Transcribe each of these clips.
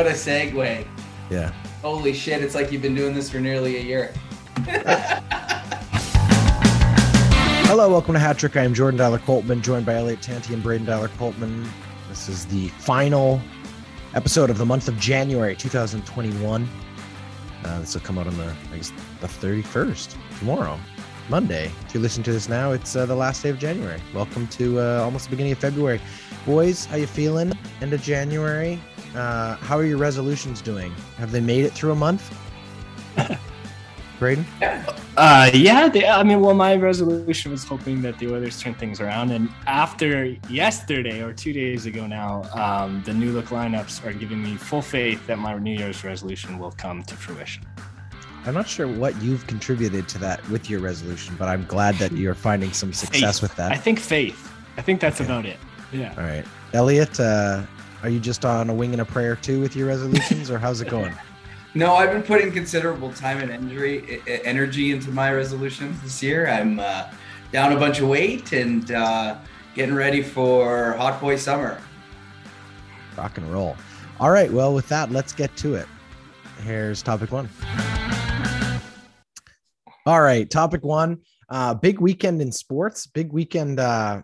What a segue. Yeah. Holy shit, it's like you've been doing this for nearly a year. Hello, welcome to Hat Trick. I am Jordan Dyler Coltman, joined by Elliot Tanti and Braden Dyler Coltman. This is the final episode of the month of January 2021. Uh, this will come out on the, I guess, the 31st, tomorrow, Monday. If you listen to this now, it's uh, the last day of January. Welcome to uh, almost the beginning of February. Boys, how you feeling? End of January. Uh, how are your resolutions doing? Have they made it through a month? Braden? Uh, yeah, they, I mean, well, my resolution was hoping that the Oilers turn things around, and after yesterday or two days ago now, um, the new look lineups are giving me full faith that my New Year's resolution will come to fruition. I'm not sure what you've contributed to that with your resolution, but I'm glad that you're finding some success Faith. with that. I think faith. I think that's Okay. about it. Yeah. All right, Elliot, uh, are you just on a wing and a prayer too with your resolutions, or how's it going? No, I've been putting considerable time and energy, energy into my resolutions this year. I'm uh, down a bunch of weight and uh, getting ready for hot boy summer. Rock and roll. All right, well, with that, let's get to it. Here's topic one. All right, topic one. Uh, big weekend in sports. Big weekend. Uh,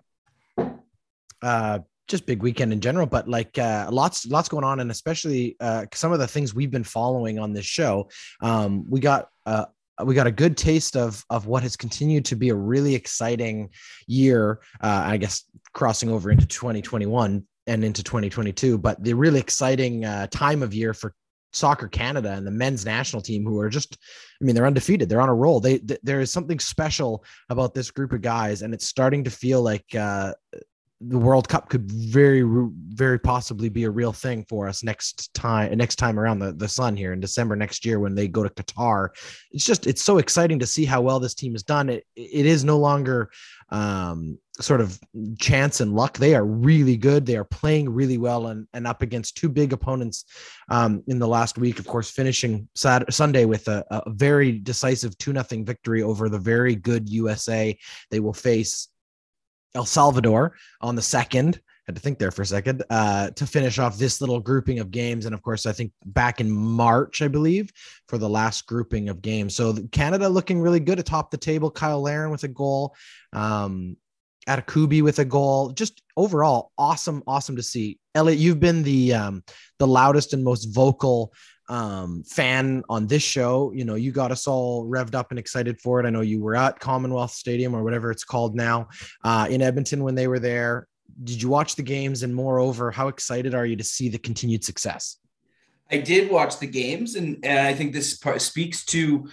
uh, just big weekend in general, but like uh, lots, lots going on, and especially uh, some of the things we've been following on this show. Um, we got uh, we got a good taste of of what has continued to be a really exciting year. Uh, I guess crossing over into 2021 and into 2022, but the really exciting uh, time of year for soccer Canada and the men's national team, who are just, I mean, they're undefeated. They're on a roll. They th- there is something special about this group of guys, and it's starting to feel like uh, the World Cup could very, very possibly be a real thing for us next time. Next time around the the sun here in December next year when they go to Qatar. It's just it's so exciting to see how well this team has done. It it is no longer um sort of chance and luck. They are really good. They are playing really well and, and up against two big opponents um, in the last week. Of course, finishing Saturday, Sunday with a, a very decisive 2 0 victory over the very good USA. They will face El Salvador on the second. Had to think there for a second uh, to finish off this little grouping of games. And of course, I think back in March, I believe, for the last grouping of games. So Canada looking really good atop the table. Cyle Larin with a goal. Um, Adekugbe with a goal. Just overall, awesome, awesome to see. Elliot, you've been the um, the loudest and most vocal um, fan on this show. You know, you got us all revved up and excited for it. I know you were at Commonwealth Stadium or whatever it's called now uh, in Edmonton when they were there. Did you watch the games? And moreover, how excited are you to see the continued success? I did watch the games, and, and I think this part speaks to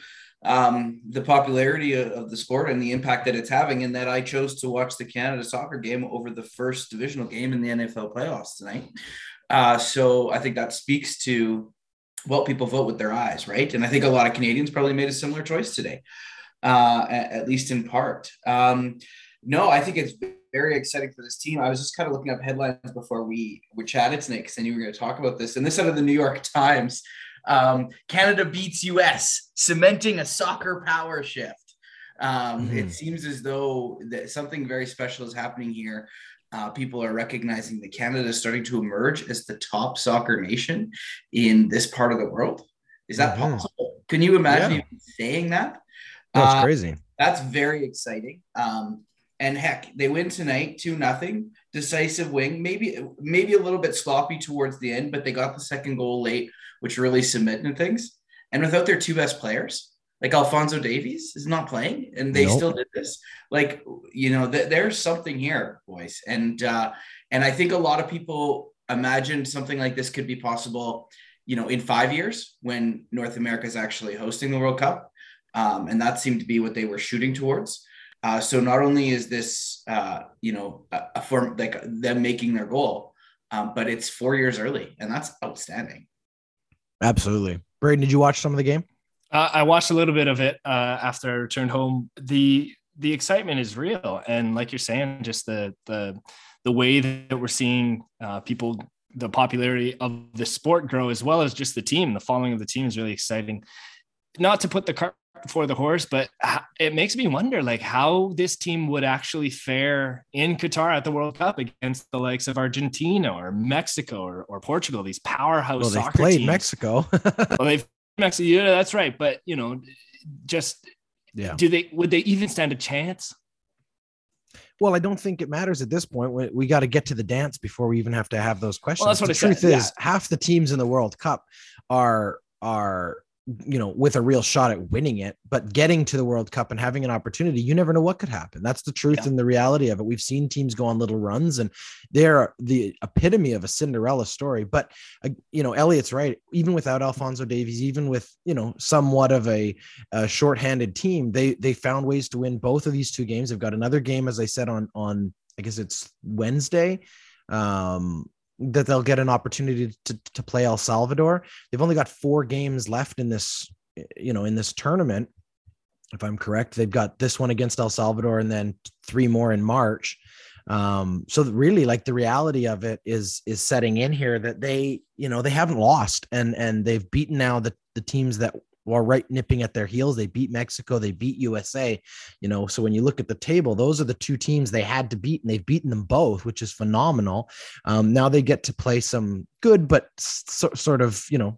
um, the popularity of, of the sport and the impact that it's having. And that I chose to watch the Canada soccer game over the first divisional game in the NFL playoffs tonight. Uh, so I think that speaks to well, people vote with their eyes, right? And I think a lot of Canadians probably made a similar choice today, uh, at, at least in part. Um, no, I think it's very exciting for this team. I was just kind of looking up headlines before we we chatted tonight because I knew we were going to talk about this. And this out of the New York Times: um, Canada beats U.S., cementing a soccer power shift. Um, Mhm. It seems as though that something very special is happening here. Uh, people are recognizing that Canada is starting to emerge as the top soccer nation in this part of the world. Is that Mhm. possible? Can you imagine Yeah. saying that? That's Uh, crazy. that's very exciting. Um, and heck, they win tonight, two nothing, decisive win. Maybe maybe a little bit sloppy towards the end, but they got the second goal late, which really cemented things. And without their two best players, like Alfonso Davies is not playing, and they Nope. still did this. Like you know, th- there's something here, boys, and uh, and I think a lot of people imagined something like this could be possible. You know, in five years when North America is actually hosting the World Cup, um, and that seemed to be what they were shooting towards. Uh, so not only is this, uh, you know, a, a form like them making their goal, um, but it's four years early, and that's outstanding. Absolutely. Braden, did you watch some of the game? Uh, I watched a little bit of it uh, after I returned home. the The excitement is real, and like you're saying, just the the the way that we're seeing uh, people, the popularity of the sport grow, as well as just the team. The following of the team is really exciting. Not to put the cart before the horse, but it makes me wonder like how this team would actually fare in Qatar at the World Cup against the likes of Argentina or Mexico or, or Portugal, these powerhouse well, they've soccer played teams. Mexico. well, they've Mexico, yeah, that's right. But you know, just yeah, do they would they even stand a chance? Well, I don't think it matters at this point. We, we got to get to the dance before we even have to have those questions. Well, that's what the truth said. is, yeah. half the teams in the World Cup are are you know, with a real shot at winning it, but getting to the World Cup and having an opportunity, you never know what could happen. That's the truth yeah. and the reality of it. We've seen teams go on little runs and they're the epitome of a Cinderella story. But, uh, you know, Elliot's right. Even without Alfonso Davies, even with, you know, somewhat of a, a shorthanded team, they, they found ways to win both of these two games. They've got another game, as I said, on, on, I guess it's Wednesday. Um, that they'll get an opportunity to, to play El Salvador. They've only got four games left in this, you know, in this tournament. If I'm correct, they've got this one against El Salvador and then three more in March. Um, so really like the reality of it is is setting in here that they, you know, they haven't lost and and they've beaten now the the teams that were right nipping at their heels. They beat Mexico, they beat USA, you know. So when you look at the table, those are the two teams they had to beat, and they've beaten them both, which is phenomenal. Um, now they get to play some good, but so, sort of, you know,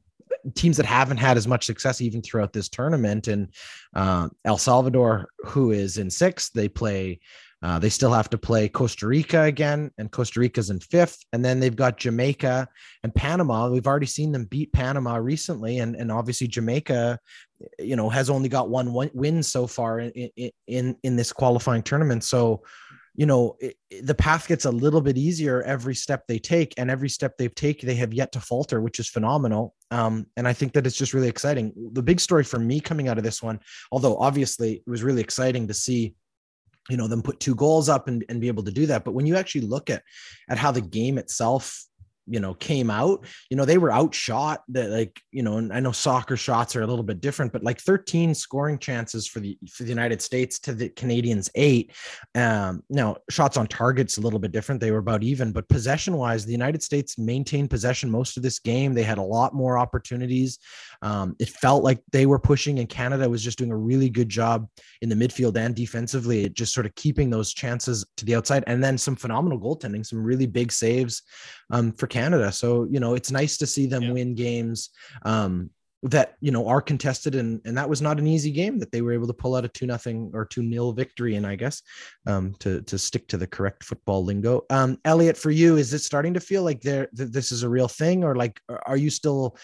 teams that haven't had as much success even throughout this tournament. And uh, El Salvador, who is in sixth, they play uh, they still have to play Costa Rica again, and Costa Rica's in fifth. And then they've got Jamaica and Panama. We've already seen them beat Panama recently, and, and obviously Jamaica, you know, has only got one win so far in in in this qualifying tournament. So, you know, it, the path gets a little bit easier every step they take, and every step they've taken, they have yet to falter, which is phenomenal. Um, and I think that it's just really exciting. The big story for me coming out of this one, although obviously it was really exciting to see you know them put two goals up and, and be able to do that. But when you actually look at at how the game itself you know came out you know they were outshot that like you know and i know soccer shots are a little bit different but like 13 scoring chances for the for the united states to the canadians eight um now shots on targets a little bit different they were about even but possession wise the united states maintained possession most of this game they had a lot more opportunities um it felt like they were pushing and canada was just doing a really good job in the midfield and defensively just sort of keeping those chances to the outside and then some phenomenal goaltending some really big saves um for Canada. So, you know, it's nice to see them yeah. win games um, that, you know, are contested. And, and that was not an easy game that they were able to pull out a two nothing or two nil victory. And I guess um, to, to stick to the correct football lingo. Um, Elliot, for you, is it starting to feel like there, that this is a real thing or like, are you still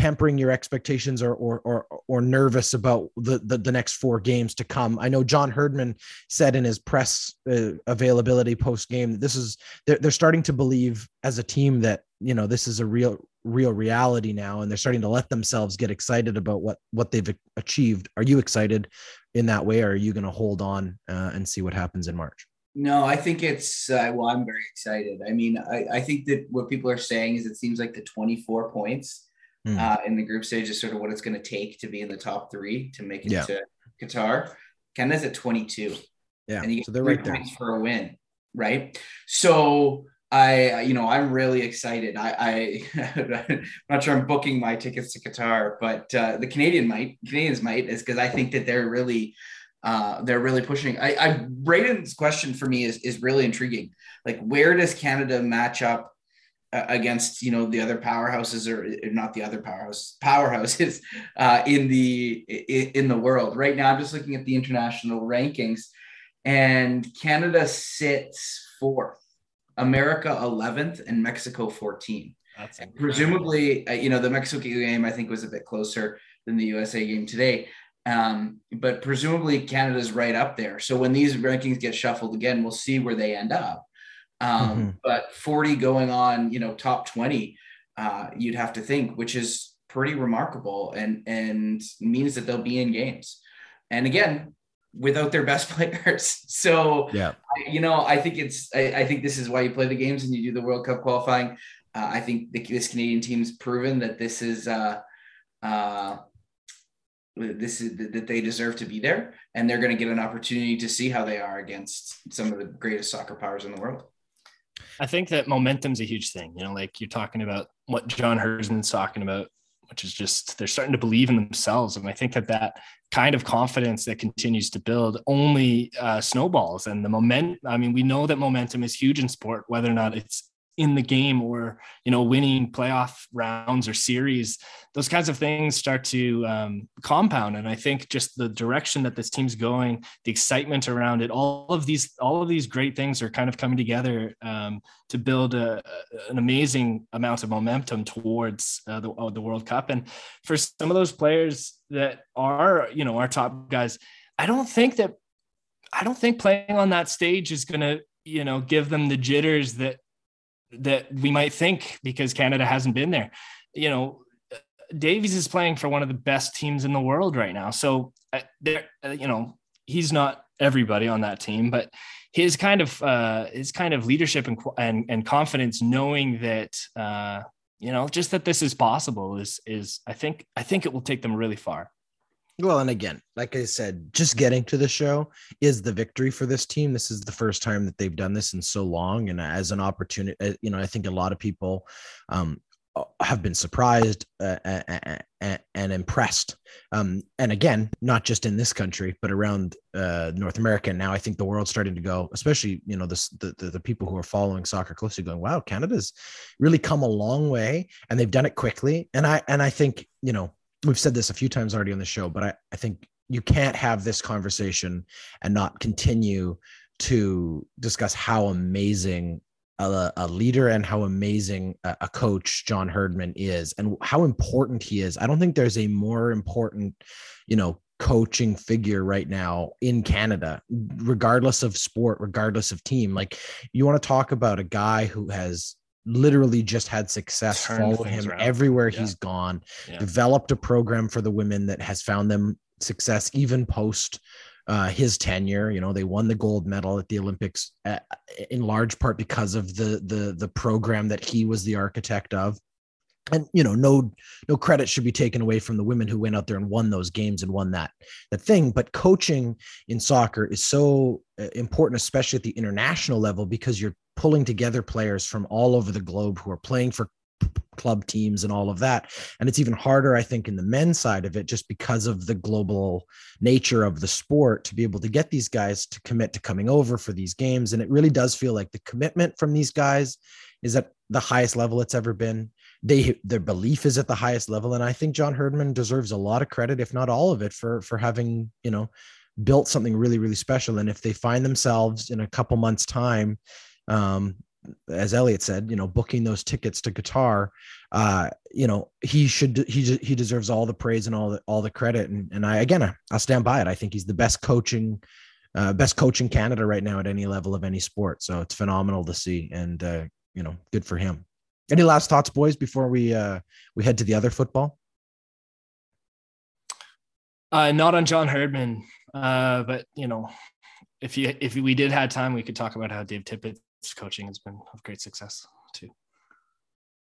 tempering your expectations or or or, or nervous about the, the, the next four games to come. I know John Herdman said in his press uh, availability post game that this is they're, they're starting to believe as a team that you know this is a real real reality now and they're starting to let themselves get excited about what what they've achieved. Are you excited in that way or are you going to hold on uh, and see what happens in March? No, I think it's uh, well. I'm very excited. I mean, I, I think that what people are saying is it seems like the 24 points mm. uh, in the group stage is sort of what it's going to take to be in the top three to make it yeah. to Qatar. Canada's at 22. Yeah. And you get so they're three right points there. for a win. Right. So I, you know, I'm really excited. I, I am not sure I'm booking my tickets to Qatar, but uh, the Canadian might, Canadians might, is because I think that they're really, uh, they're really pushing. I, I Braden's question for me is is really intriguing. Like, where does Canada match up against you know the other powerhouses or, not the other powerhouse powerhouses uh, in the in the world. Right now i'm just looking at the international rankings and canada sits fourth america 11th and mexico 14 That's presumably uh, you know the mexico game i think was a bit closer than the usa game today. Um, but presumably canada's right up there. So when these rankings get shuffled again we'll see where they end up um, mm-hmm. But 40 going on, you know, top 20, uh, you'd have to think, which is pretty remarkable and and means that they'll be in games. And again, without their best players. So yeah, you know, I think it's I, I, think this is why you play the games and you do the World Cup qualifying. Uh, I think the, this Canadian team's proven that this is uh, uh, this is that they deserve to be there, and they're going to get an opportunity to see how they are against some of the greatest soccer powers in the world. I think that momentum's a huge thing. You know, like you're talking about what John Herdman's talking about which is just they're starting to believe in themselves. And I think that that kind of confidence that continues to build only uh, snowballs and the moment. I mean, we know that momentum is huge in sport, whether or not it's in the game or you know winning playoff rounds or series those kinds of things start to um, compound. And i think just the direction that this team's going the excitement around it all of these all of these great things are kind of coming together um, to build a, an amazing amount of momentum towards uh, the, uh, the world cup. And for some of those players that are you know our top guys i don't think that i don't think playing on that stage is going to you know give them the jitters that that we might think because Canada hasn't been there. You know, Davies is playing for one of the best teams in the world right now. So uh, there, uh, you know, he's not everybody on that team, but his kind of uh, his kind of leadership and and, and confidence, knowing that uh, you know just that this is possible, is is I think I think it will take them really far. Well, and again, like I said, just getting to the show is the victory for this team. This is the first time that they've done this in so long, and as an opportunity, uh, you know, I think a lot of people um, uh, have been surprised uh, and, and impressed. Um, and again, not just in this country, but around uh, North America. And now I think the world's starting to go, especially you know the, the the people who are following soccer closely, going, "Wow, Canada's really come a long way, and they've done it quickly." And I and I think you know we've said this a few times already on the show, but I, I think you can't have this conversation and not continue to discuss how amazing a, a leader and how amazing a, a, coach John Herdman is and how important he is. I don't think there's a more important, you know, coaching figure right now in Canada, regardless of sport, regardless of team. Like you want to talk about a guy who has literally just had success follow him around. everywhere yeah. he's gone yeah. developed a program for the women that has found them success even post uh, his tenure you know they won the gold medal at the olympics uh, in large part because of the the the program that he was the architect of and you know no no credit should be taken away from the women who went out there and won those games and won that that thing. But coaching in soccer is so uh, important especially at the international level because you're pulling together players from all over the globe who are playing for club teams and all of that. And it's even harder i think in the men's side of it just because of the global nature of the sport to be able to get these guys to commit to coming over for these games. And it really does feel like the commitment from these guys is at the highest level it's ever been they their belief is at the highest level and i think john herdman deserves a lot of credit if not all of it for for having you know built something really really special and if they find themselves in a couple months time um, as Elliot said, you know, booking those tickets to Qatar, uh, you know, he should he he deserves all the praise and all the all the credit. And and I again, I'll stand by it. I think he's the best coaching, uh, best coach in Canada right now at any level of any sport. So it's phenomenal to see, and uh, you know, good for him. Any last thoughts, boys, before we uh we head to the other football? Uh, not on John Herdman, uh, but you know, if you if we did have time, we could talk about how Dave Tippett coaching has been of great success too.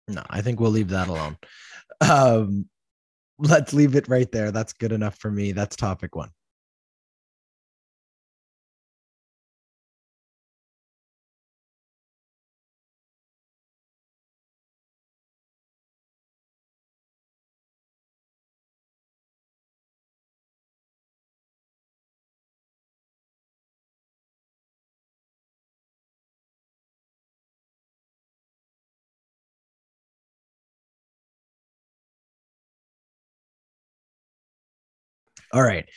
No, I think we'll leave that alone. Um, let's leave it right there. That's good enough for me. That's topic one. All right.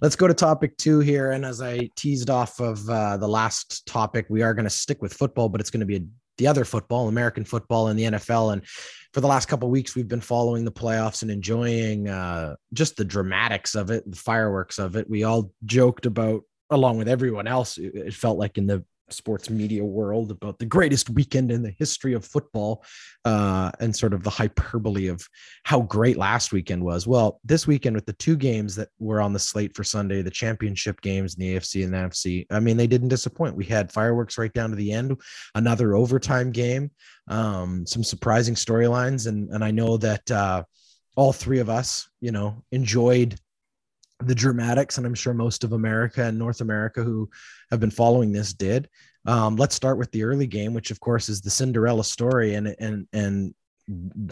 Let's go to topic two here. And as I teased off of uh, the last topic, we are going to stick with football, but it's going to be a, the other football, American football, and the NFL. And for the last couple weeks, we've been following the playoffs and enjoying uh, just the dramatics of it, the fireworks of it. We all joked about, along with everyone else, it felt like in the sports media world about the greatest weekend in the history of football uh, and sort of the hyperbole of how great last weekend was. Well, this weekend with the two games that were on the slate for Sunday, the championship games in the AFC and the NFC, I mean, they didn't disappoint. We had fireworks right down to the end, another overtime game, um, some surprising storylines. And, and I know that uh, all three of us, you know, enjoyed the dramatics, and I'm sure most of America and North America who have been following this did. Um, let's start with the early game, which of course is the Cinderella story, and and and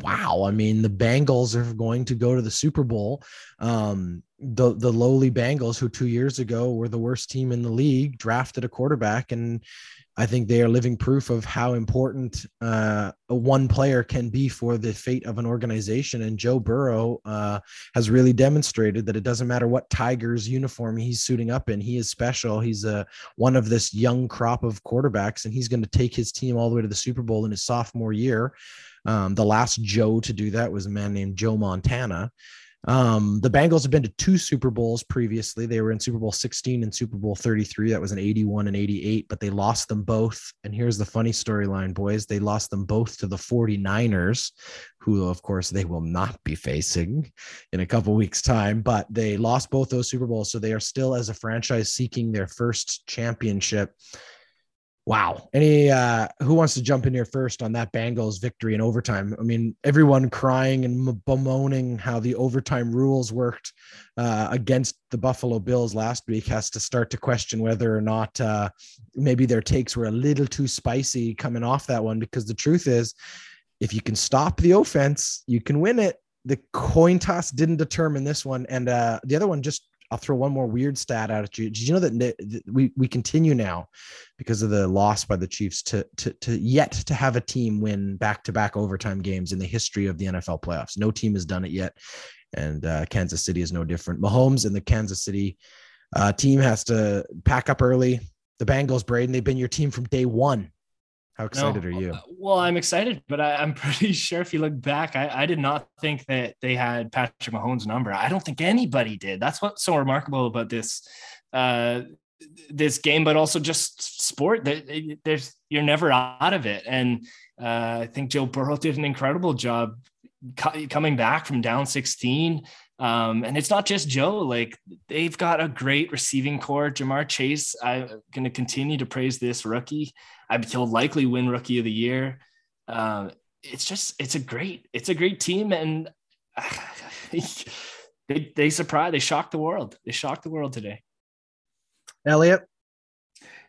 wow. I mean, the Bengals are going to go to the Super Bowl. Um, the the lowly Bengals, who two years ago were the worst team in the league, drafted a quarterback, and I think they are living proof of how important uh, one player can be for the fate of an organization. And Joe Burrow uh, has really demonstrated that it doesn't matter what Tigers uniform he's suiting up in, he is special. He's a uh, one of this young crop of quarterbacks, and he's going to take his team all the way to the Super Bowl in his sophomore year. Um, the last Joe to do that was a man named Joe Montana. Um, the Bengals have been to two Super Bowls previously. They were in Super Bowl 16 and Super Bowl 33. That was an 81 and 88, but they lost them both. And here's the funny storyline, boys. They lost them both to the 49ers, who, of course, they will not be facing in a couple weeks' time, but they lost both those Super Bowls. So they are still, as a franchise, seeking their first championship. Wow. Any uh who wants to jump in here first on that Bengals victory in overtime? I mean, everyone crying and bemoaning how the overtime rules worked uh, against the Buffalo Bills last week has to start to question whether or not uh, maybe their takes were a little too spicy coming off that one. Because the truth is, if you can stop the offense, you can win it. The coin toss didn't determine this one, and uh, the other one just I'll throw one more weird stat out at you. Did you know that we we continue now because of the loss by the Chiefs to to to yet to have a team win back to back overtime games in the history of the NFL playoffs? No team has done it yet, and uh, Kansas City is no different. Mahomes and the Kansas City uh, team has to pack up early. The Bengals, Braden, they've been your team from day one. How excited no. are you? Uh, well, I'm excited, but I, am pretty sure if you look back, I, I, did not think that they had Patrick Mahomes' number. I don't think anybody did. That's what's so remarkable about this uh, this game, but also just sport. There's you're never out of it, and uh, I think Joe Burrow did an incredible job coming back from down 16. Um, and it's not just Joe, like they've got a great receiving corps. Ja'Marr Chase, I'm going to continue to praise this rookie. I he'll likely win rookie of the year. Um, it's just it's a great it's a great team, and they they surprised they shocked the world. They shocked the world today. Elliot,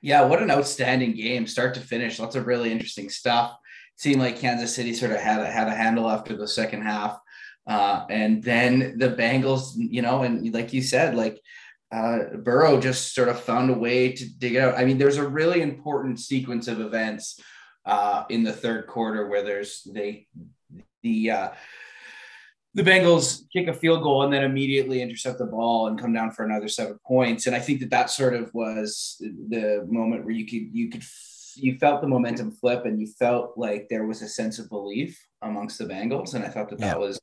yeah, what an outstanding game, start to finish. Lots of really interesting stuff. Seemed like Kansas City sort of had a, had a handle after the second half, uh, and then the Bengals, you know, and like you said, like uh, Burrow just sort of found a way to dig out. I mean, there's a really important sequence of events uh, in the third quarter where there's they the uh, the Bengals kick a field goal and then immediately intercept the ball and come down for another seven points. And I think that that sort of was the moment where you could you could you felt the momentum flip and you felt like there was a sense of belief amongst the Bengals. And I thought that that was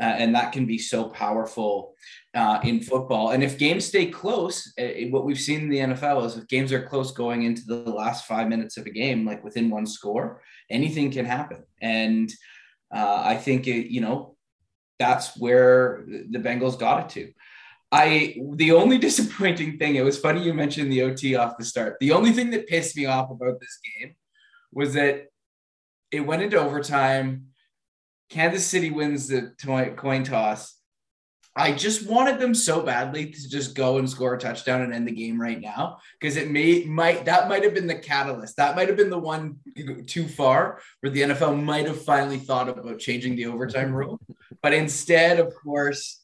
uh, and that can be so powerful uh, in football. And if games stay close, uh, what we've seen in the NFL is if games are close going into the last five minutes of a game, like within one score, anything can happen. And uh, I think it, you know that's where the Bengals got it to. I the only disappointing thing. It was funny you mentioned the OT off the start. The only thing that pissed me off about this game was that it went into overtime Kansas City wins the coin toss. I just wanted them so badly to just go and score a touchdown and end the game right now because it may might that might have been the catalyst. That might have been the one too far where the NFL might have finally thought about changing the overtime rule. But instead, of course,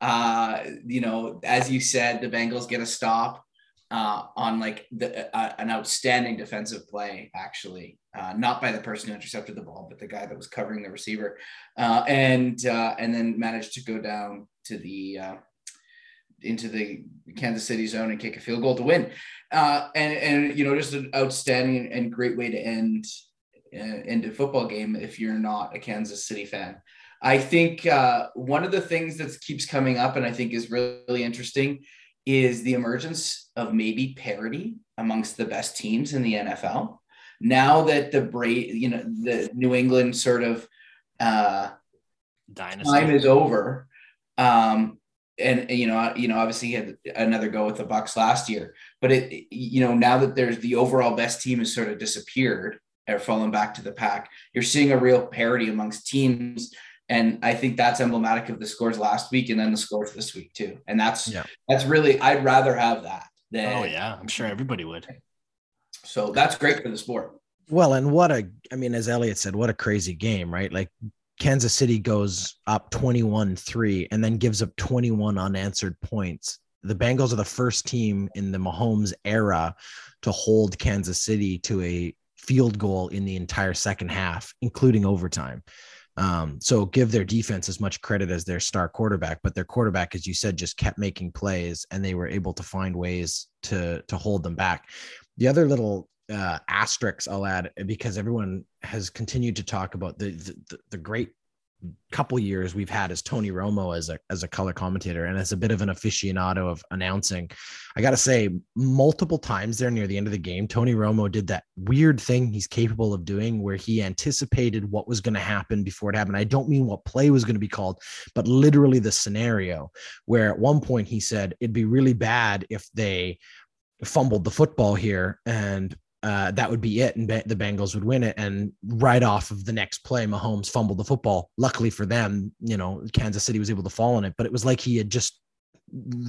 uh, you know, as you said, the Bengals get a stop uh, on like the, uh, an outstanding defensive play, actually, uh, not by the person who intercepted the ball, but the guy that was covering the receiver, uh, and uh, and then managed to go down to the uh, into the Kansas City zone and kick a field goal to win, and and you know just an outstanding and great way to end end a football game if you're not a Kansas City fan. I think one of the things that keeps coming up, and I think is really interesting, is the emergence of maybe parity amongst the best teams in the NFL. Now that the Bra- you know, the New England sort of uh, Dynasty. time is over, um, and you know, you know, obviously he had another go with the Bucs last year, but it, you know, now that there's the overall best team has sort of disappeared or fallen back to the pack, you're seeing a real parity amongst teams and I think that's emblematic of the scores last week and then the scores this week too. And that's yeah. that's really I'd rather have that than Oh yeah, I'm sure everybody would. So that's great for the sport. Well, and what a, I mean, as Elliot said, what a crazy game, right? Like Kansas City goes up 21 3 and then gives up 21 unanswered points. The Bengals are the first team in the Mahomes era to hold Kansas City to a field goal in the entire second half, including overtime. Um, so give their defense as much credit as their star quarterback, but their quarterback, as you said, just kept making plays and they were able to find ways to to hold them back. The other little uh, asterisks I'll add because everyone has continued to talk about the the, the great couple years we've had as Tony Romo as a as a color commentator and as a bit of an aficionado of announcing. I got to say, multiple times there near the end of the game, Tony Romo did that weird thing he's capable of doing where he anticipated what was going to happen before it happened. I don't mean what play was going to be called, but literally the scenario where at one point he said it'd be really bad if they fumbled the football here and uh, that would be it, and the Bengals would win it. And right off of the next play, Mahomes fumbled the football. Luckily for them, you know, Kansas City was able to fall on it, but it was like he had just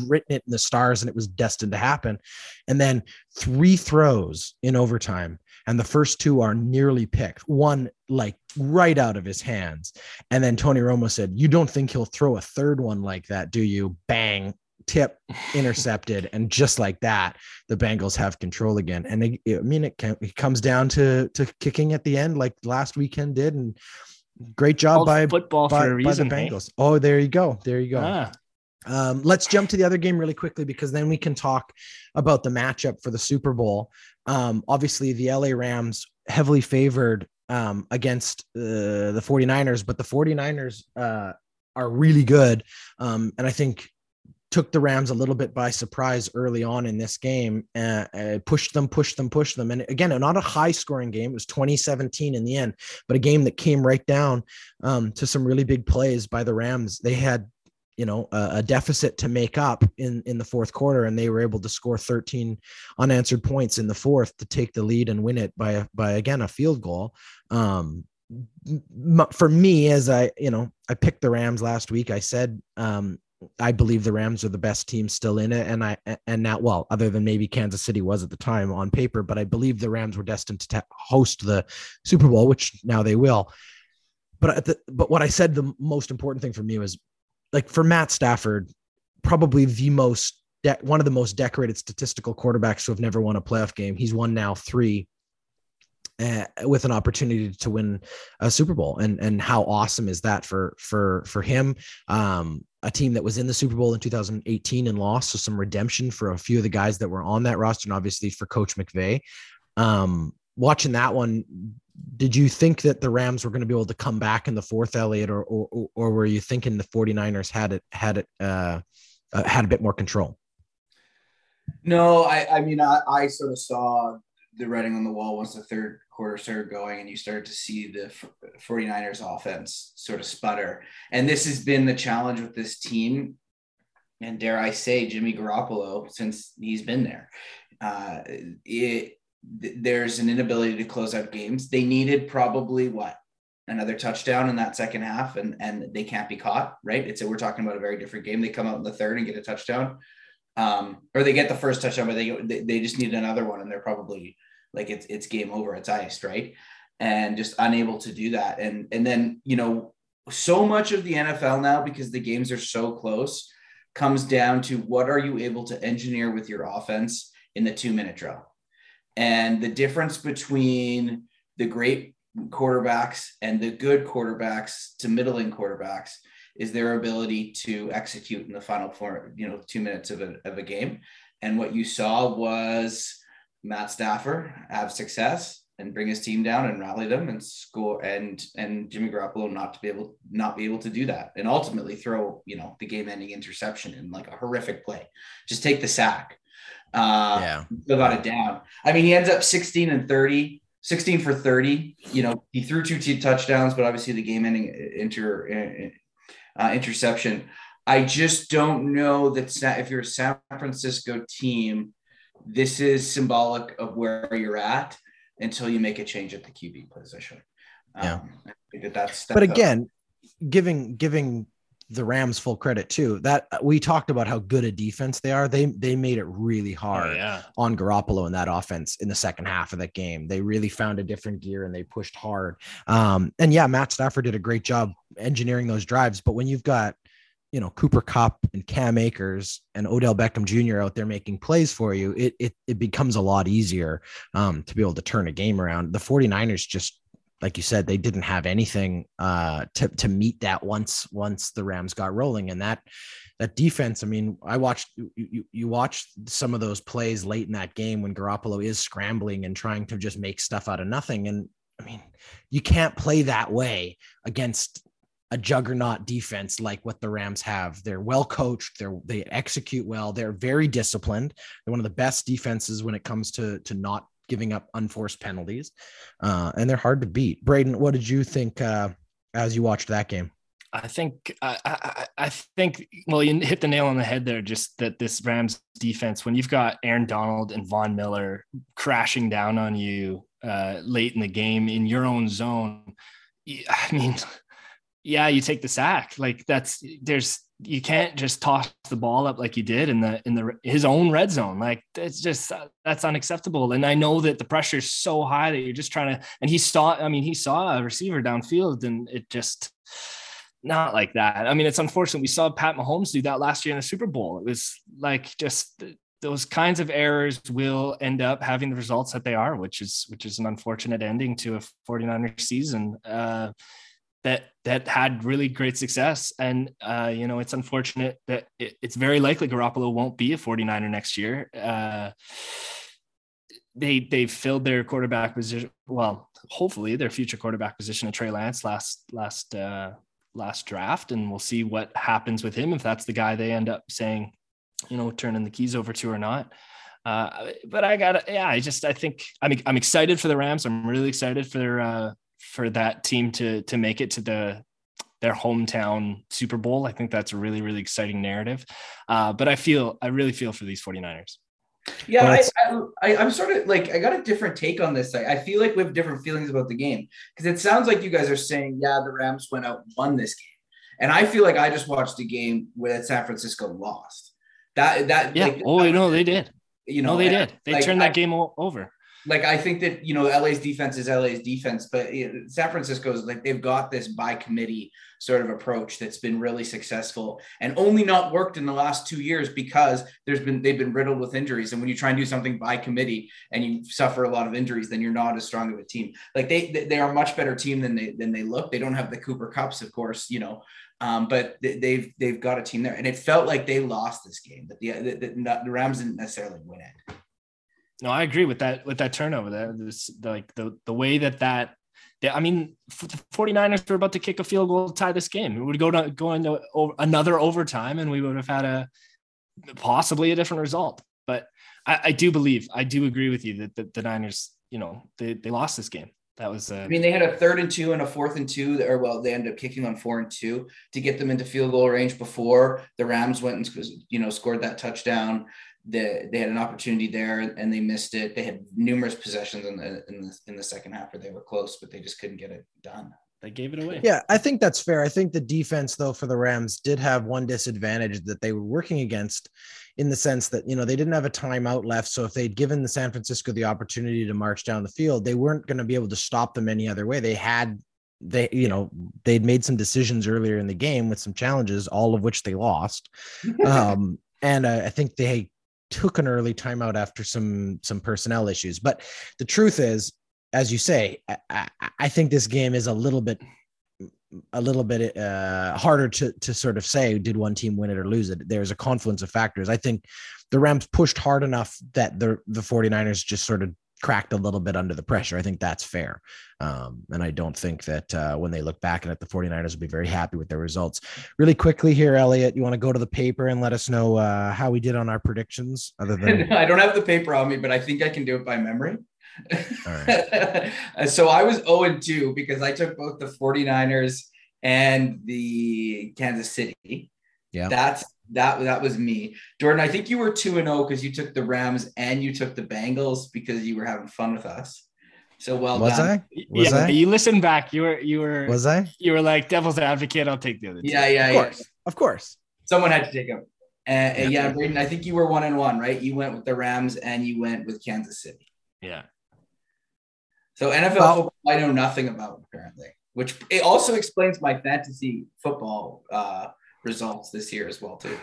written it in the stars and it was destined to happen. And then three throws in overtime, and the first two are nearly picked, one like right out of his hands. And then Tony Romo said, You don't think he'll throw a third one like that, do you? Bang, tip intercepted and just like that the bengals have control again. And they, i mean it, can, it comes down to to kicking at the end like last weekend did and great job by football by, for a reason, by the bengals. Hey? oh there you go. There you go. Ah. um, let's jump to the other game really quickly because then we can talk about the matchup for the super bowl. Um, obviously the la rams heavily favored um, against uh, the 49ers but the 49ers uh, are really good. Um, and i think took the Rams a little bit by surprise early on in this game, uh, uh, pushed them, pushed them, pushed them. And again, not a high scoring game. It was 2017 in the end, but a game that came right down um, to some really big plays by the Rams. They had, you know, a, a, deficit to make up in, in the fourth quarter, and they were able to score 13 unanswered points in the fourth to take the lead and win it by, by again, a field goal. Um, for me, as I, you know, I picked the Rams last week. I said um, I believe the Rams are the best team still in it, and I and now well, other than maybe Kansas City was at the time on paper, but I believe the Rams were destined to host the Super Bowl, which now they will. But the, but what I said the most important thing for me was like for Matt Stafford, probably the most de- one of the most decorated statistical quarterbacks who have never won a playoff game. He's won now three with an opportunity to win a Super Bowl. And and how awesome is that for for for him? Um, a team that was in the Super Bowl in 2018 and lost, so some redemption for a few of the guys that were on that roster, and obviously for Coach McVay. Um, watching that one, did you think that the Rams were going to be able to come back in the fourth, Elliot, or or, or were you thinking the 49ers had it had it uh, uh, had a bit more control? No, I I mean I, I sort of saw the writing on the wall once the third quarter started going and you started to see the 49ers offense sort of sputter. And this has been the challenge with this team. And dare I say, Jimmy Garoppolo, since he's been there, uh, it, there's an inability to close out games. They needed probably what another touchdown in that second half, and and they can't be caught. Right? It's a, we're talking about a very different game. They come out in the third and get a touchdown, um, or they get the first touchdown, but they they, they just need another one, and they're probably like it's it's game over it's iced right? And just unable to do that. And and then you know so much of the NFL now because the games are so close comes down to what are you able to engineer with your offense in the 2 minute drill? And the difference between the great quarterbacks and the good quarterbacks to middling quarterbacks is their ability to execute in the final four, you know, two minutes of a, of a game. And what you saw was Matt Stafford have success and bring his team down and rally them and score and and Jimmy Garoppolo not to be able not be able to do that and ultimately throw you know the game ending interception in like a horrific play. Just take the sack. Uh yeah. still got it down. I mean he ends up 16 and 30 16 for 30 you know he threw two t- touchdowns but obviously the game ending inter uh, interception. I just don't know that if you're a San Francisco team this is symbolic of where you're at until you make a change at the QB position. Yeah, um, that that's, that's but again, giving giving the Rams full credit too. That we talked about how good a defense they are. They they made it really hard Oh, yeah. on Garoppolo in that offense in the second half of that game. They really found a different gear and they pushed hard. Um, and yeah, Matt Stafford did a great job engineering those drives. But when you've got you know Cooper Kupp and Cam Akers and Odell Beckham Jr. out there making plays for you, it it, it becomes a lot easier um, to be able to turn a game around. The 49ers just like you said, they didn't have anything uh, to to meet that once once the Rams got rolling, and that that defense. I mean, I watched you, you watched some of those plays late in that game when Garoppolo is scrambling and trying to just make stuff out of nothing, and I mean, you can't play that way against a juggernaut defense like what the Rams have. They're well coached. They're they execute well. They're very disciplined. They're one of the best defenses when it comes to to not giving up unforced penalties, uh, and they're hard to beat. Braden, what did you think uh, as you watched that game? I think I, I, I think well you hit the nail on the head there. Just that this Rams defense, when you've got Aaron Donald and Von Miller crashing down on you uh, late in the game in your own zone, I mean, yeah, you take the sack. Like that's there's you can't just toss the ball up like you did in the in the his own red zone. Like it's just that's unacceptable. And I know that the pressure is so high that you're just trying to. And he saw. I mean, he saw a receiver downfield, and it just not like that. I mean, it's unfortunate. We saw Pat Mahomes do that last year in the Super Bowl. It was like just those kinds of errors will end up having the results that they are, which is which is an unfortunate ending to a 49er season. Uh, that that had really great success. And uh, you know, it's unfortunate that it, it's very likely Garoppolo won't be a 49er next year. Uh, they they filled their quarterback position. Well, hopefully their future quarterback position of Trey Lance last last uh, last draft, and we'll see what happens with him if that's the guy they end up saying, you know, turning the keys over to or not. Uh, but I got yeah, I just I think I'm I'm excited for the Rams. I'm really excited for uh, for that team to to make it to the their hometown Super Bowl. I think that's a really really exciting narrative. Uh, but I feel I really feel for these 49ers. Yeah, I, I, I, am sort of like I got a different take on this. I, I feel like we have different feelings about the game because it sounds like you guys are saying, yeah, the Rams went out and won this game, and I feel like I just watched a game where San Francisco lost. That that yeah. Like, oh no, they did. You know, no, they did. They like, turned that I, game over like I think that you know LA's defense is LA's defense, but you San Francisco's like they've got this by committee sort of approach that's been really successful and only not worked in the last two years because there's been they've been riddled with injuries. And when you try and do something by committee and you suffer a lot of injuries, then you're not as strong of a team. Like they they are a much better team than they than they look. They don't have the Cooper Kupps, of course, you know, um, but they've they've got a team there, and it felt like they lost this game. That the, the, the Rams didn't necessarily win it. No, I agree with that with that turnover. That this, like the the way that that I mean, the 49ers were about to kick a field goal to tie this game. We would go to go into another overtime, and we would have had a possibly a different result. But I, I do believe, I do agree with you that the, the Niners, you know, they, they lost this game. That was. Uh, I mean, they had a third and two and a fourth and two, or well, they ended up kicking on four and two to get them into field goal range before the Rams went and you know scored that touchdown they, they had an opportunity there and they missed it. They had numerous possessions in the in the in the second half where they were close, but they just couldn't get it done. They gave it away. Yeah, I think that's fair. I think the defense, though, for the Rams did have one disadvantage that they were working against in the sense that, you know, they didn't have a timeout left. So if they'd given the San Francisco the opportunity to march down the field, they weren't going to be able to stop them any other way. They had they you know they'd made some decisions earlier in the game with some challenges all of which they lost um and uh, i think they took an early timeout after some some personnel issues. But the truth is, as you say, I, I think this game is a little bit a little bit uh, harder to to sort of say did one team win it or lose it. There's a confluence of factors. I think the Rams pushed hard enough that the the 49ers just sort of cracked a little bit under the pressure. I think that's fair. Um, and I don't think that uh, when they look back and at the 49ers will be very happy with their results. Really quickly here, Elliot, you want to go to the paper and let us know uh, how we did on our predictions? Other than I don't have the paper on me, but I think I can do it by memory. so I was 0 and 2 because I took both the 49ers and the Kansas City. Yeah. That's that that was me. Jordan, I think you were 2 and 0 because you took the Rams and you took the Bengals because you were having fun with us. So well was done. I? Was yeah, I? You listen back. You were you were was I? You were like devil's advocate. I'll take the other. Yeah, yeah, of yeah. course. Of course. Someone had to take him. And, and yeah, Braden, I think you were one and one, right? You went with the Rams and you went with Kansas City. Yeah. So NFL Well- football, I know nothing about apparently, which it also explains my fantasy football uh, results this year as well too.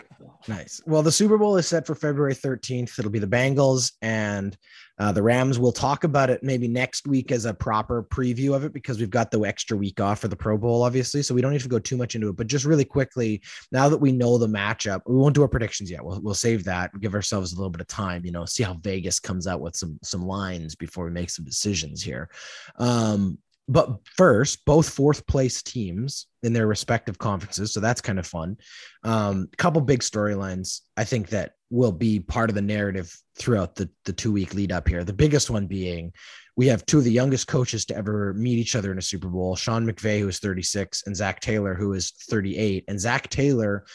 Nice. Well, the Super Bowl is set for February 13th. It'll be the Bengals and uh, the Rams. We'll talk about it maybe next week as a proper preview of it because we've got the extra week off for the Pro Bowl, obviously. So we don't need to go too much into it. But just really quickly, now that we know the matchup, we won't do our predictions yet. We'll, we'll save that. Give ourselves a little bit of time, you know, see how Vegas comes out with some some lines before we make some decisions here. Um, but first, both fourth place teams in their respective conferences. So that's kind of fun. Um, a couple big storylines I think that will be part of the narrative throughout the, the two week lead up here. The biggest one being we have two of the youngest coaches to ever meet each other in a Super Bowl Sean McVay, who is 36, and Zac Taylor, who is 38. And Zac Taylor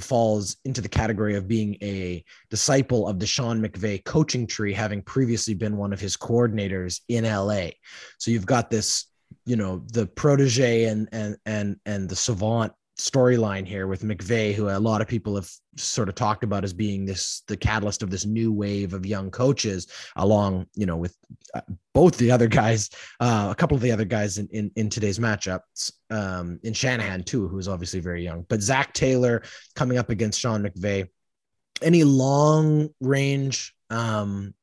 falls into the category of being a disciple of the Sean McVay coaching tree, having previously been one of his coordinators in LA. So you've got this, you know, the protege and and and and the savant storyline here with McVay, who a lot of people have sort of talked about as being this the catalyst of this new wave of young coaches, along you know with uh, both the other guys, uh, a couple of the other guys in in, in today's matchups, um, in Shanahan too, who's obviously very young, but Zac Taylor coming up against Sean McVay, Any long range um,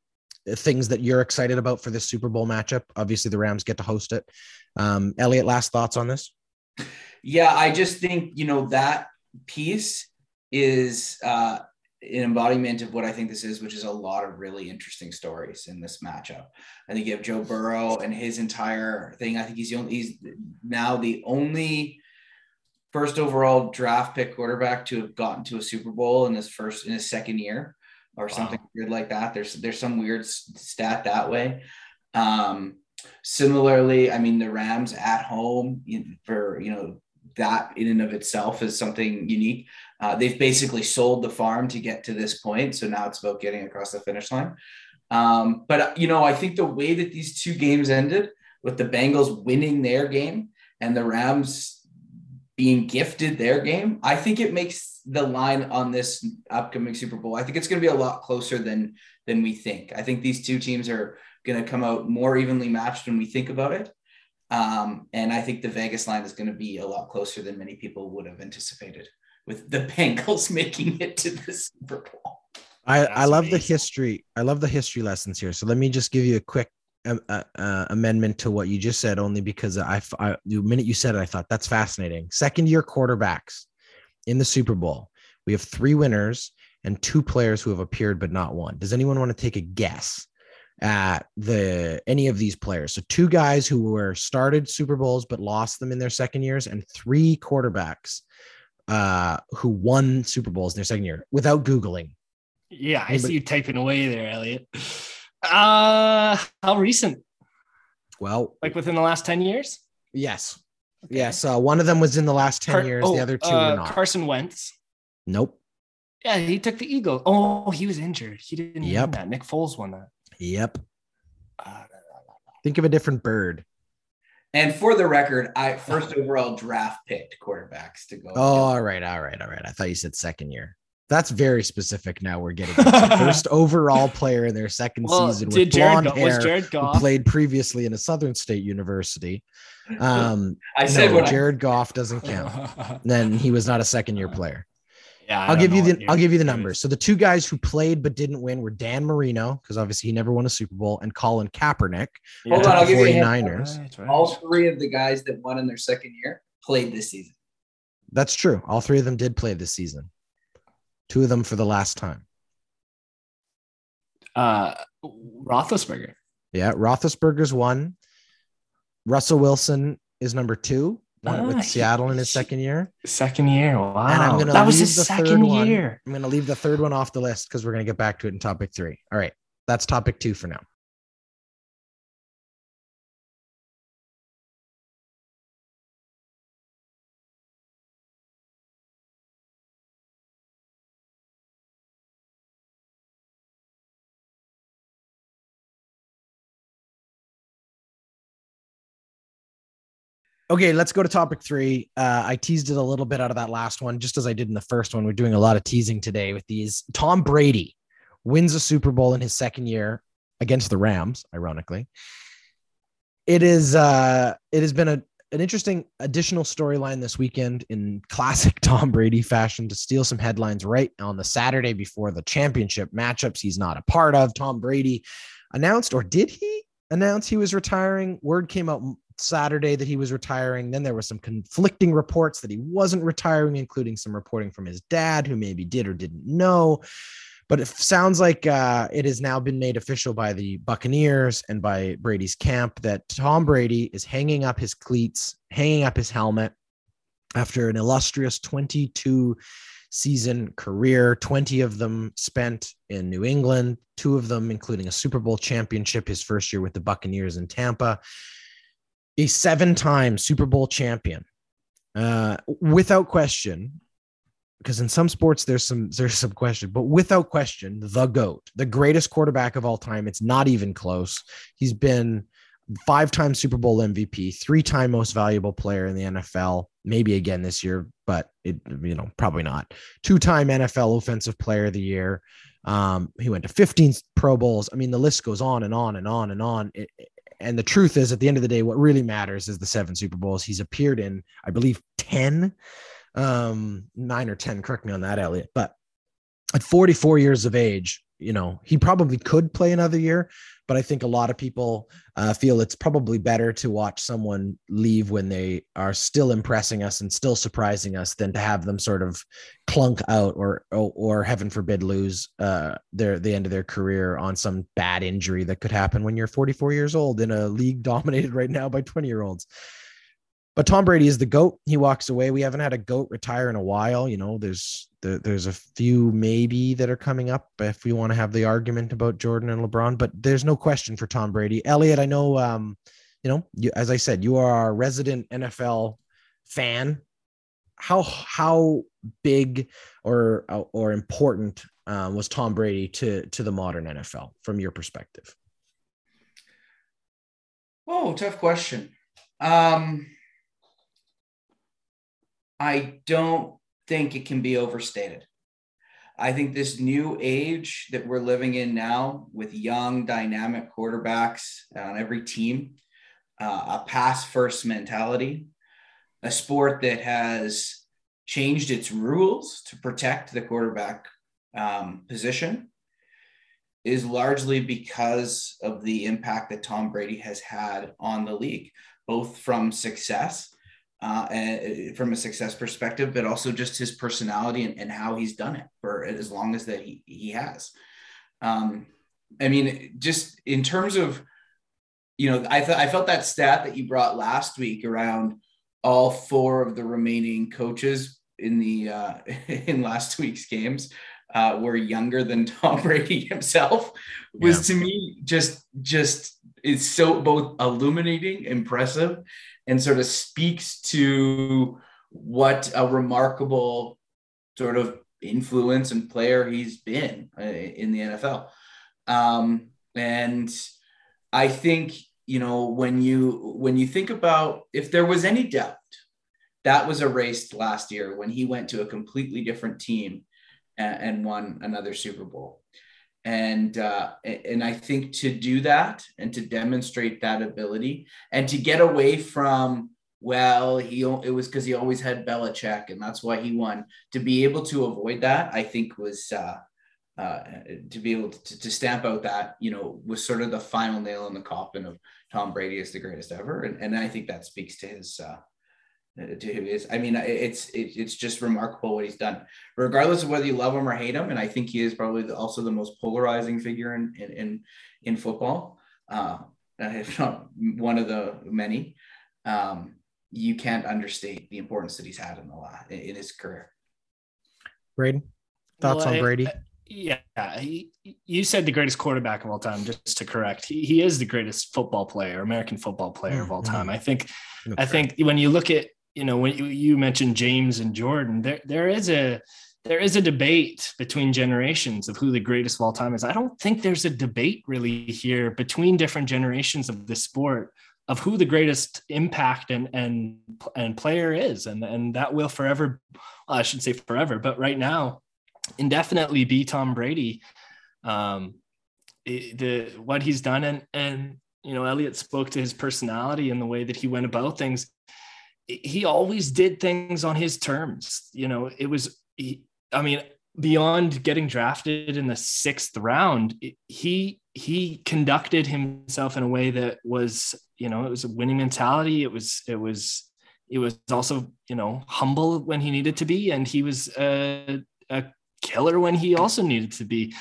things that you're excited about for this Super Bowl matchup? Obviously, the Rams get to host it. Um, Elliot, last thoughts on this? Yeah, I just think you know that piece is uh, an embodiment of what I think this is, which is a lot of really interesting stories in this matchup. I think you have Joe Burrow and his entire thing. I think he's the only, he's now the only first overall draft pick quarterback to have gotten to a Super Bowl in his first in his second year or Wow. something weird like that. There's there's some weird stat that way. Um, similarly, I mean the Rams at home for you know that in and of itself is something unique. Uh, they've basically sold the farm to get to this point, so now it's about getting across the finish line. Um, but you know, I think the way that these two games ended, with the Bengals winning their game and the Rams being gifted their game, I think it makes the line on this upcoming Super Bowl. I think it's going to be a lot closer than than we think. I think these two teams are going to come out more evenly matched when we think about it. Um, and I think the Vegas line is going to be a lot closer than many people would have anticipated, with the Bengals making it to the Super Bowl. I, That's I love the history. I love the history lessons here. So let me just give you a quick uh, uh, amendment to what you just said, only because I, I- the minute you said it, I thought that's fascinating. Second year quarterbacks in the Super Bowl. We have three winners and two players who have appeared but not one. Does anyone want to take a guess at the any of these players? So two guys who were started Super Bowls but lost them in their second years, and three quarterbacks uh, who won Super Bowls in their second year without googling. Yeah, I Anybody- see you typing away there, Elliot. Uh, how recent? Well, Like within the last 10 years? Yes. Yes. Uh, one of them was in the last 10 Car- years. oh, the other two uh, were not. Carson Wentz. nope. Yeah, he took the Eagle. Oh, he was injured. He didn't Yep. win that. Nick Foles won that. Yep. Uh, Think of a different bird. And for the record, I first overall draft picked quarterbacks to go. Oh, all right. All right. All right. I thought you said second year. That's very specific now. We're getting into. first overall player in their second well, season with Jared, blonde Go- hair Jared who Goff? played previously in a Southern State University. Um, I said no, when I- Jared Goff doesn't count. Then he was not a second year player. yeah, I I'll give you the what I'll give you the numbers. So the two guys who played but didn't win were Dan Marino because obviously he never won a Super Bowl, and Colin Kaepernick. Hold on, I'll give you a hint. 49ers. Right, right. all three of the guys that won in their second year played this season. That's true. All three of them did play this season. Two of them for the last time. Uh, Roethlisberger. Yeah, Roethlisberger's one. Russell Wilson is number two, Ah, with Seattle in his second year. Second year. Wow. And I'm gonna that was his second one. year. I'm going to leave the third one off the list because we're going to get back to it in topic three. All right, that's topic two for now. Okay, let's go to topic three. Uh, I teased it a little bit out of that last one, just as I did in the first one. We're doing a lot of teasing today with these. Tom Brady wins a Super Bowl in his second year against the Rams, ironically. It is uh it has been a an interesting additional storyline this weekend in classic Tom Brady fashion to steal some headlines right on the Saturday before the championship matchups he's not a part of. Tom Brady announced, or did he announce he was retiring? Word came out Saturday that he was retiring. Then there was some conflicting reports that he wasn't retiring, including some reporting from his dad, who maybe did or didn't know. But it sounds like uh, it has now been made official by the Buccaneers and by Brady's camp that Tom Brady is hanging up his cleats, hanging up his helmet after an illustrious 22 season career, 20 of them spent in New England, two of them, including a Super Bowl championship his first year with the Buccaneers in Tampa, a seven time Super Bowl champion. Uh, without question, because in some sports there's some there's some question, but without question, the GOAT, the greatest quarterback of all time. It's not even close. He's been five-time Super Bowl MVP, three-time most valuable player in the NFL, maybe again this year, but it you know, probably not. Two-time NFL offensive player of the year. Um, he went to 15 Pro Bowls. I mean, the list goes on and on and on and on. It, and the truth is, at the end of the day, what really matters is the seven Super Bowls. He's appeared in, I believe, 10 um, nine or 10, correct me on that, Elliot. But at 44 years of age, you know, he probably could play another year, but I think a lot of people uh, feel it's probably better to watch someone leave when they are still impressing us and still surprising us than to have them sort of clunk out or or, or heaven forbid lose uh, their the end of their career on some bad injury that could happen when you're 44 years old in a league dominated right now by 20 year olds. But Tom Brady is the goat. He walks away. We haven't had a goat retire in a while. You know, there's there, there's a few maybe that are coming up if we want to have the argument about Jordan and LeBron. But there's no question for Tom Brady. Elliot, I know, um, you know, you, as I said, you are our resident NFL fan. How how big or or important um, was Tom Brady to to the modern NFL from your perspective? Oh, tough question. Um, I don't think it can be overstated. I think this new age that we're living in now with young, dynamic quarterbacks on every team, uh, a pass first mentality, a sport that has changed its rules to protect the quarterback um, position is largely because of the impact that Tom Brady has had on the league, both from success uh, and, from a success perspective, but also just his personality and, and, how he's done it for as long as that he, he has. Um, I mean, just in terms of, you know, I, th- I felt that stat that you brought last week around all four of the remaining coaches in the uh, in last week's games uh, were younger than Tom Brady himself was yeah. to me just just it's so both illuminating, impressive, and sort of speaks to what a remarkable sort of influence and player he's been uh, in the NFL. Um, and I think you know when you when you think about if there was any doubt that was erased last year when he went to a completely different team and, and won another Super Bowl. And uh, and I think to do that and to demonstrate that ability and to get away from well he it was because he always had Belichick and that's why he won. To be able to avoid that, I think was uh, uh, to be able to, to stamp out that you know was sort of the final nail in the coffin of Tom Brady is the greatest ever, and, and I think that speaks to his uh, to who is. I mean, it's it's just remarkable what he's done, regardless of whether you love him or hate him. And I think he is probably the, also the most polarizing figure in in in, in football, uh, if not one of the many. Um, you can't understate the importance that he's had in the lot in his career. Braden, thoughts well, on Brady? I, yeah, he, you said the greatest quarterback of all time. Just to correct, he, he is the greatest football player, American football player mm-hmm. of all time. I think. That's I think when you look at you know when you, mentioned James and Jordan, there there is a there is a debate between generations of who the greatest of all time is. I don't think there's a debate really here between different generations of the sport of who the greatest impact and and and player is, and and that will forever, well, I should say forever, but right now, indefinitely be Tom Brady. Um, the what he's done and and you know Elliot spoke to his personality and the way that he went about things. He always did things on his terms. You know, it was. He, I mean, beyond getting drafted in the sixth round, he he conducted himself in a way that was, you know, it was a winning mentality. It was it was it was also, you know, humble when he needed to be, and he was a, a killer when he also needed to be.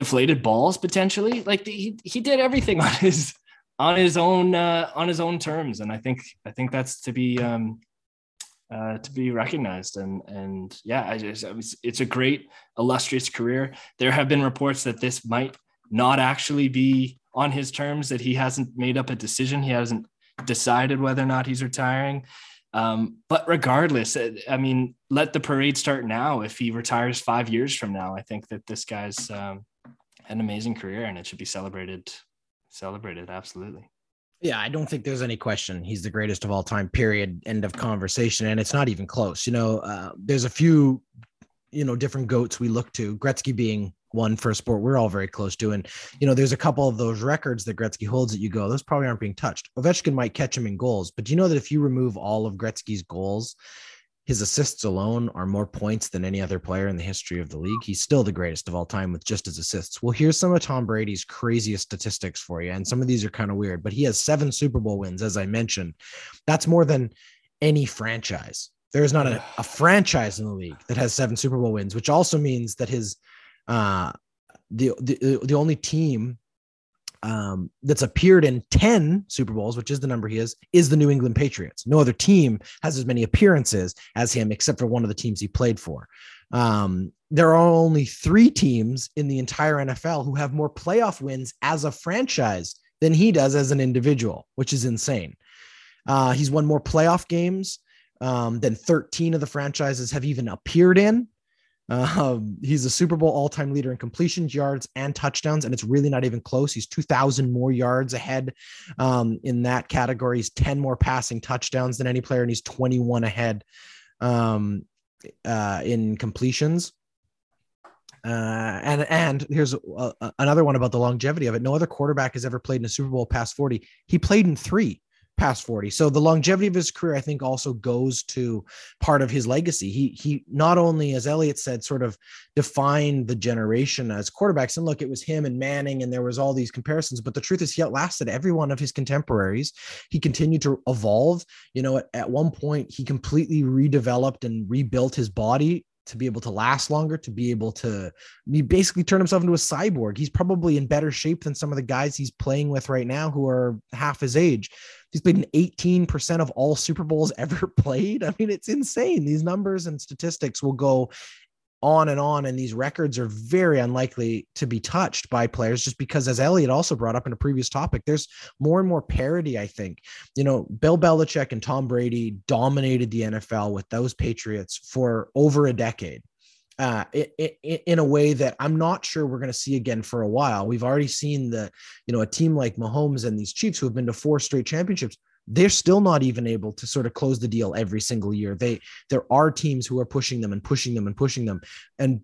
Inflated balls potentially, like he he did everything on his on his own uh, on his own terms, and I think I think that's to be um, uh, to be recognized. And and yeah, I just it's a great illustrious career. There have been reports that this might not actually be on his terms, that he hasn't made up a decision, he hasn't decided whether or not he's retiring. Um, but regardless, uh, I mean, let the parade start now. If he retires five years from now, I think that this guy's um, an amazing career and it should be celebrated. Celebrated, absolutely. Yeah, I don't think there's any question. He's the greatest of all time, period. End of conversation. And it's not even close. You know, uh, there's a few, you know, different goats we look to, Gretzky being one for a sport we're all very close to. And, you know, there's a couple of those records that Gretzky holds that you go, those probably aren't being touched. Ovechkin might catch him in goals, but you know that if you remove all of Gretzky's goals, his assists alone are more points than any other player in the history of the league. He's still the greatest of all time with just his assists. Well, here's some of Tom Brady's craziest statistics for you. And some of these are kind of weird, but he has seven Super Bowl wins, as I mentioned. That's more than any franchise. There is not a, a franchise in the league that has seven Super Bowl wins, which also means that his uh the the, the only team um, that's appeared in 10 Super Bowls, which is the number he is, is the New England Patriots. No other team has as many appearances as him, except for one of the teams he played for. Um, there are only three teams in the entire NFL who have more playoff wins as a franchise than he does as an individual, which is insane. Uh, he's won more playoff games um, than 13 of the franchises have even appeared in. Um, he's a Super Bowl all time leader in completions, yards, and touchdowns, and it's really not even close. He's 2,000 more yards ahead um, in that category. He's 10 more passing touchdowns than any player, and he's 21 ahead um, uh, in completions. Uh, and and here's a, another one about the longevity of it. No other quarterback has ever played in a Super Bowl past 40. He played in three past 40. So the longevity of his career, I think, also goes to part of his legacy. He he not only, as Elliot said, sort of defined the generation as quarterbacks. And look, it was him and Manning, and there was all these comparisons. But the truth is, he outlasted every one of his contemporaries. He continued to evolve. You know, at, at one point, he completely redeveloped and rebuilt his body to be able to last longer, to be able to he basically turn himself into a cyborg. He's probably in better shape than some of the guys he's playing with right now who are half his age. He's played in 18% of all Super Bowls ever played. I mean, it's insane. These numbers and statistics will go on and on, and these records are very unlikely to be touched by players just because, as Elliot also brought up in a previous topic, there's more and more parity. I think, you know, Bill Belichick and Tom Brady dominated the NFL with those Patriots for over a decade. Uh, in a way that I'm not sure we're going to see again for a while. We've already seen the, you know, a team like Mahomes and these Chiefs who have been to four straight championships they're still not even able to sort of close the deal every single year. They there are teams who are pushing them and pushing them and pushing them. And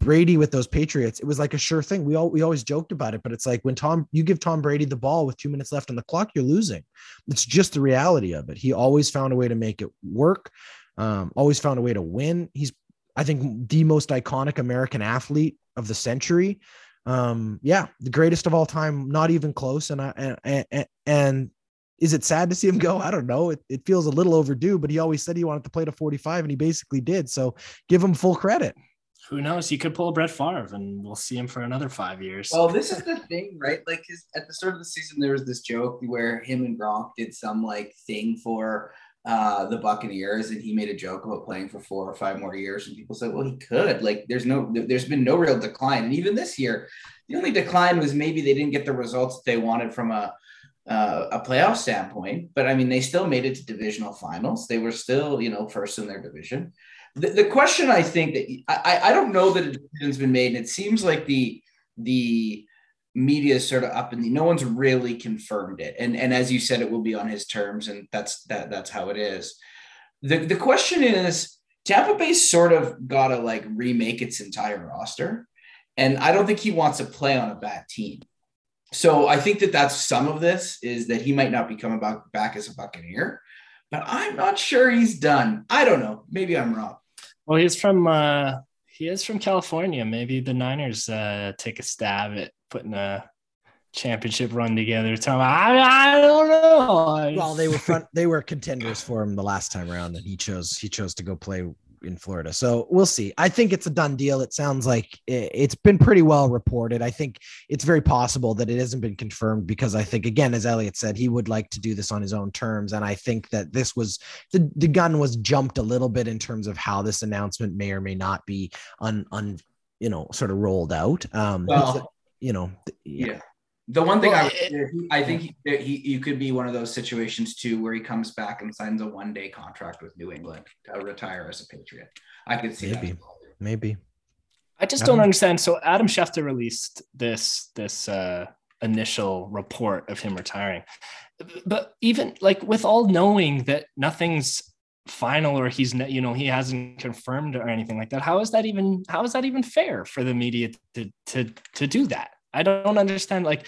Brady with those Patriots, it was like a sure thing. We all we always joked about it, but it's like when Tom you give Tom Brady the ball with two minutes left on the clock, you're losing. It's just the reality of it. He always found a way to make it work. Um, always found a way to win. He's I think the most iconic American athlete of the century. Um, yeah, the greatest of all time, not even close. And I and, and, and is it sad to see him go? I don't know. It, it feels a little overdue, but he always said he wanted to play to 45 and he basically did. So give him full credit. Who knows? He could pull a Brett Favre and we'll see him for another five years. Well, this is the thing, right? Like his, at the start of the season, there was this joke where him and Gronk did some like thing for uh, the Buccaneers, and he made a joke about playing for four or five more years. And people said, well, he could. Like, there's no, there's been no real decline. And even this year, the only decline was maybe they didn't get the results that they wanted from a uh, a playoff standpoint, but I mean, they still made it to divisional finals. They were still, you know, first in their division. The, the question I think that I, I don't know that a decision's been made, and it seems like the the media is sort of up in the no one's really confirmed it. And and as you said, it will be on his terms, and that's that that's how it is. The the question is Tampa Bay sort of gotta like remake its entire roster. And I don't think he wants to play on a bad team. So I think that that's some of this is that he might not be coming back, back as a Buccaneer, but I'm not sure he's done. I don't know. Maybe I'm wrong. Well, he's from uh, he is from California. Maybe the Niners uh, take a stab at putting a championship run together. Tom, I, I don't know. Well, they were front, they were contenders for him the last time around, and he chose he chose to go play in Florida. So we'll see. I think it's a done deal. It sounds like it's been pretty well reported. I think it's very possible that it hasn't been confirmed because I think, again, as Elliot said, he would like to do this on his own terms. And I think that this was the, the gun was jumped a little bit in terms of how this announcement may or may not be un, un you know, sort of rolled out. Um, well, you know, yeah. yeah. The one thing well, I, it, I think he, he, you could be one of those situations too where he comes back and signs a one day contract with New England to retire as a Patriot. I could see maybe, that. maybe. I just don't understand. So Adam Schefter released this this uh, initial report of him retiring, but even like with all knowing that nothing's final or he's you know he hasn't confirmed or anything like that how is that even how is that even fair for the media to to to do that I don't understand. Like,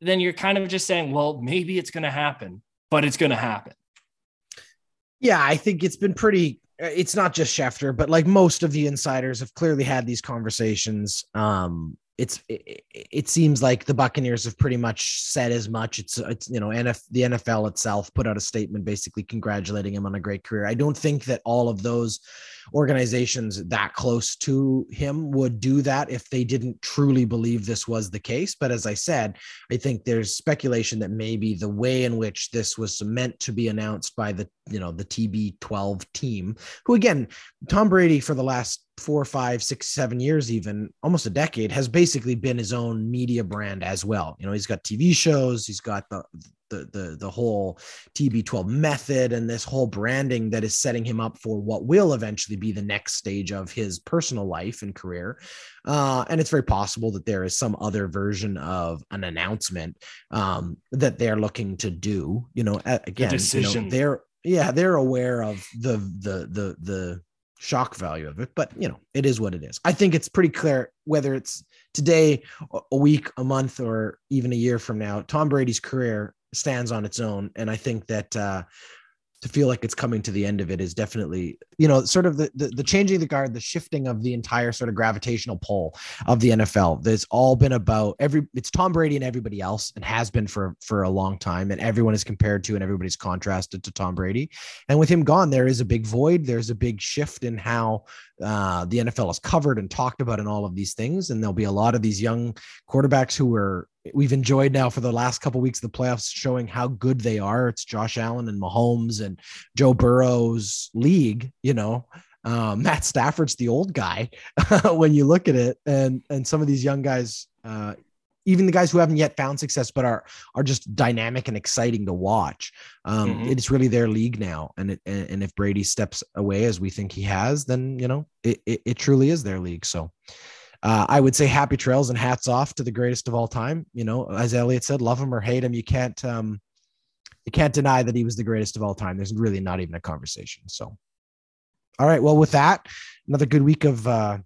then you're kind of just saying, well, maybe it's going to happen, but it's going to happen. Yeah, I think it's been pretty. It's not just Schefter, but like most of the insiders have clearly had these conversations. Um, it's it, it, seems like the Buccaneers have pretty much said as much. It's it's you know NF, the NFL itself put out a statement basically congratulating him on a great career. I don't think that all of those organizations that close to him would do that if they didn't truly believe this was the case. But as I said, I think there's speculation that maybe the way in which this was meant to be announced by the you know the TB12 team, who again, Tom Brady for the last four, five, six, seven years, even almost a decade, has basically been his own media brand as well. You know, he's got TV shows, he's got the the the the whole TB12 method and this whole branding that is setting him up for what will eventually be the next stage of his personal life and career. Uh, and it's very possible that there is some other version of an announcement um, that they're looking to do. You know, again, you know, they're yeah they're aware of the the the the shock value of it but you know it is what it is i think it's pretty clear whether it's today a week a month or even a year from now tom brady's career stands on its own. And I think that uh, to feel like it's coming to the end of it is definitely you know sort of the, the, the changing the guard the shifting of the entire sort of gravitational pull of the NFL that's all been about every it's Tom Brady and everybody else and has been for for a long time. And everyone is compared to and everybody's contrasted to Tom Brady. And with him gone there is a big void. There's a big shift in how uh, the NFL is covered and talked about in all of these things and there'll be a lot of these young quarterbacks who are we've enjoyed now for the last couple of weeks of the playoffs showing how good they are. It's Josh Allen and Mahomes and Joe Burrow's league, you know. Um, Matt Stafford's the old guy when you look at it, and and some of these young guys, uh, even the guys who haven't yet found success but are are just dynamic and exciting to watch. Um, mm-hmm. It's really their league now, and it, and if Brady steps away as we think he has, then you know it, it, it truly is their league. So uh, I would say happy trails and hats off to the greatest of all time. You know, as Elliot said, love him or hate him, you can't um, you can't deny that he was the greatest of all time. There's really not even a conversation. So, all right. Well, with that, another good week of uh,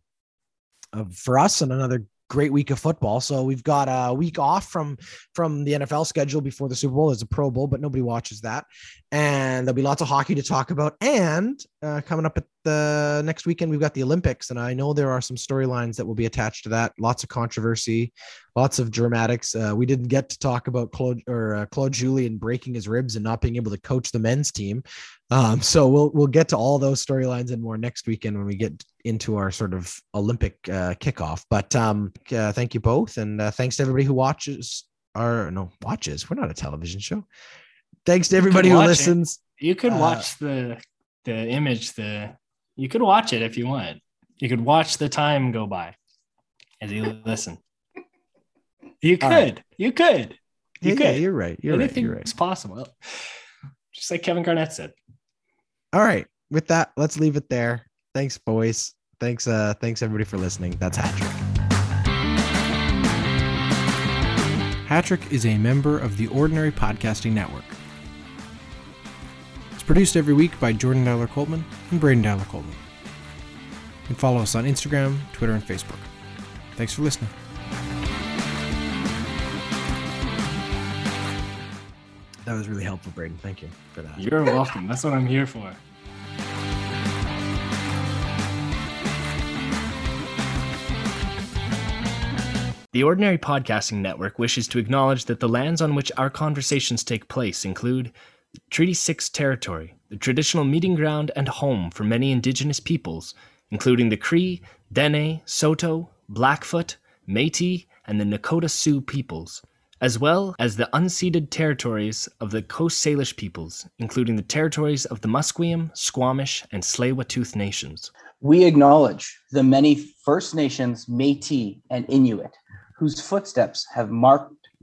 of for us and another great week of football. So we've got a week off from from the NFL schedule before the Super Bowl. There's a Pro Bowl, but nobody watches that, and there'll be lots of hockey to talk about. And uh, coming up at the next weekend, we've got the Olympics, and I know there are some storylines that will be attached to that. Lots of controversy, lots of dramatics. Uh, we didn't get to talk about Claude or uh, Claude Julien breaking his ribs and not being able to coach the men's team. Um, so we'll we'll get to all those storylines and more next weekend when we get into our sort of Olympic uh, kickoff. But um, uh, thank you both, and uh, thanks to everybody who watches. Our no watches. We're not a television show. Thanks to everybody who listens. It. You could uh, watch the the image. The you could watch it if you want. You could watch the time go by as you listen. You could. Right. You could. You yeah, could. Yeah, you're right. You're Anything right. You're right. It's possible. Just like Kevin Garnett said. All right. With that, let's leave it there. Thanks, boys. Thanks, uh, thanks everybody for listening. That's HatTrick. HatTrick is a member of the Ordinary Podcasting Network. It's produced every week by Jordan Dowler Coltman and Braden Dowler Coltman. You can follow us on Instagram, Twitter, and Facebook. Thanks for listening. That was really helpful, Braden. Thank you for that. You're welcome. That's what I'm here for. The Ordinary Podcasting Network wishes to acknowledge that the lands on which our conversations take place include Treaty 6 territory, the traditional meeting ground and home for many indigenous peoples, including the Cree, Dene, Saulteaux, Blackfoot, Métis, and the Nakota Sioux peoples, as well as the unceded territories of the Coast Salish peoples, including the territories of the Musqueam, Squamish, and Tsleil-Waututh nations. We acknowledge the many First Nations, Métis, and Inuit whose footsteps have marked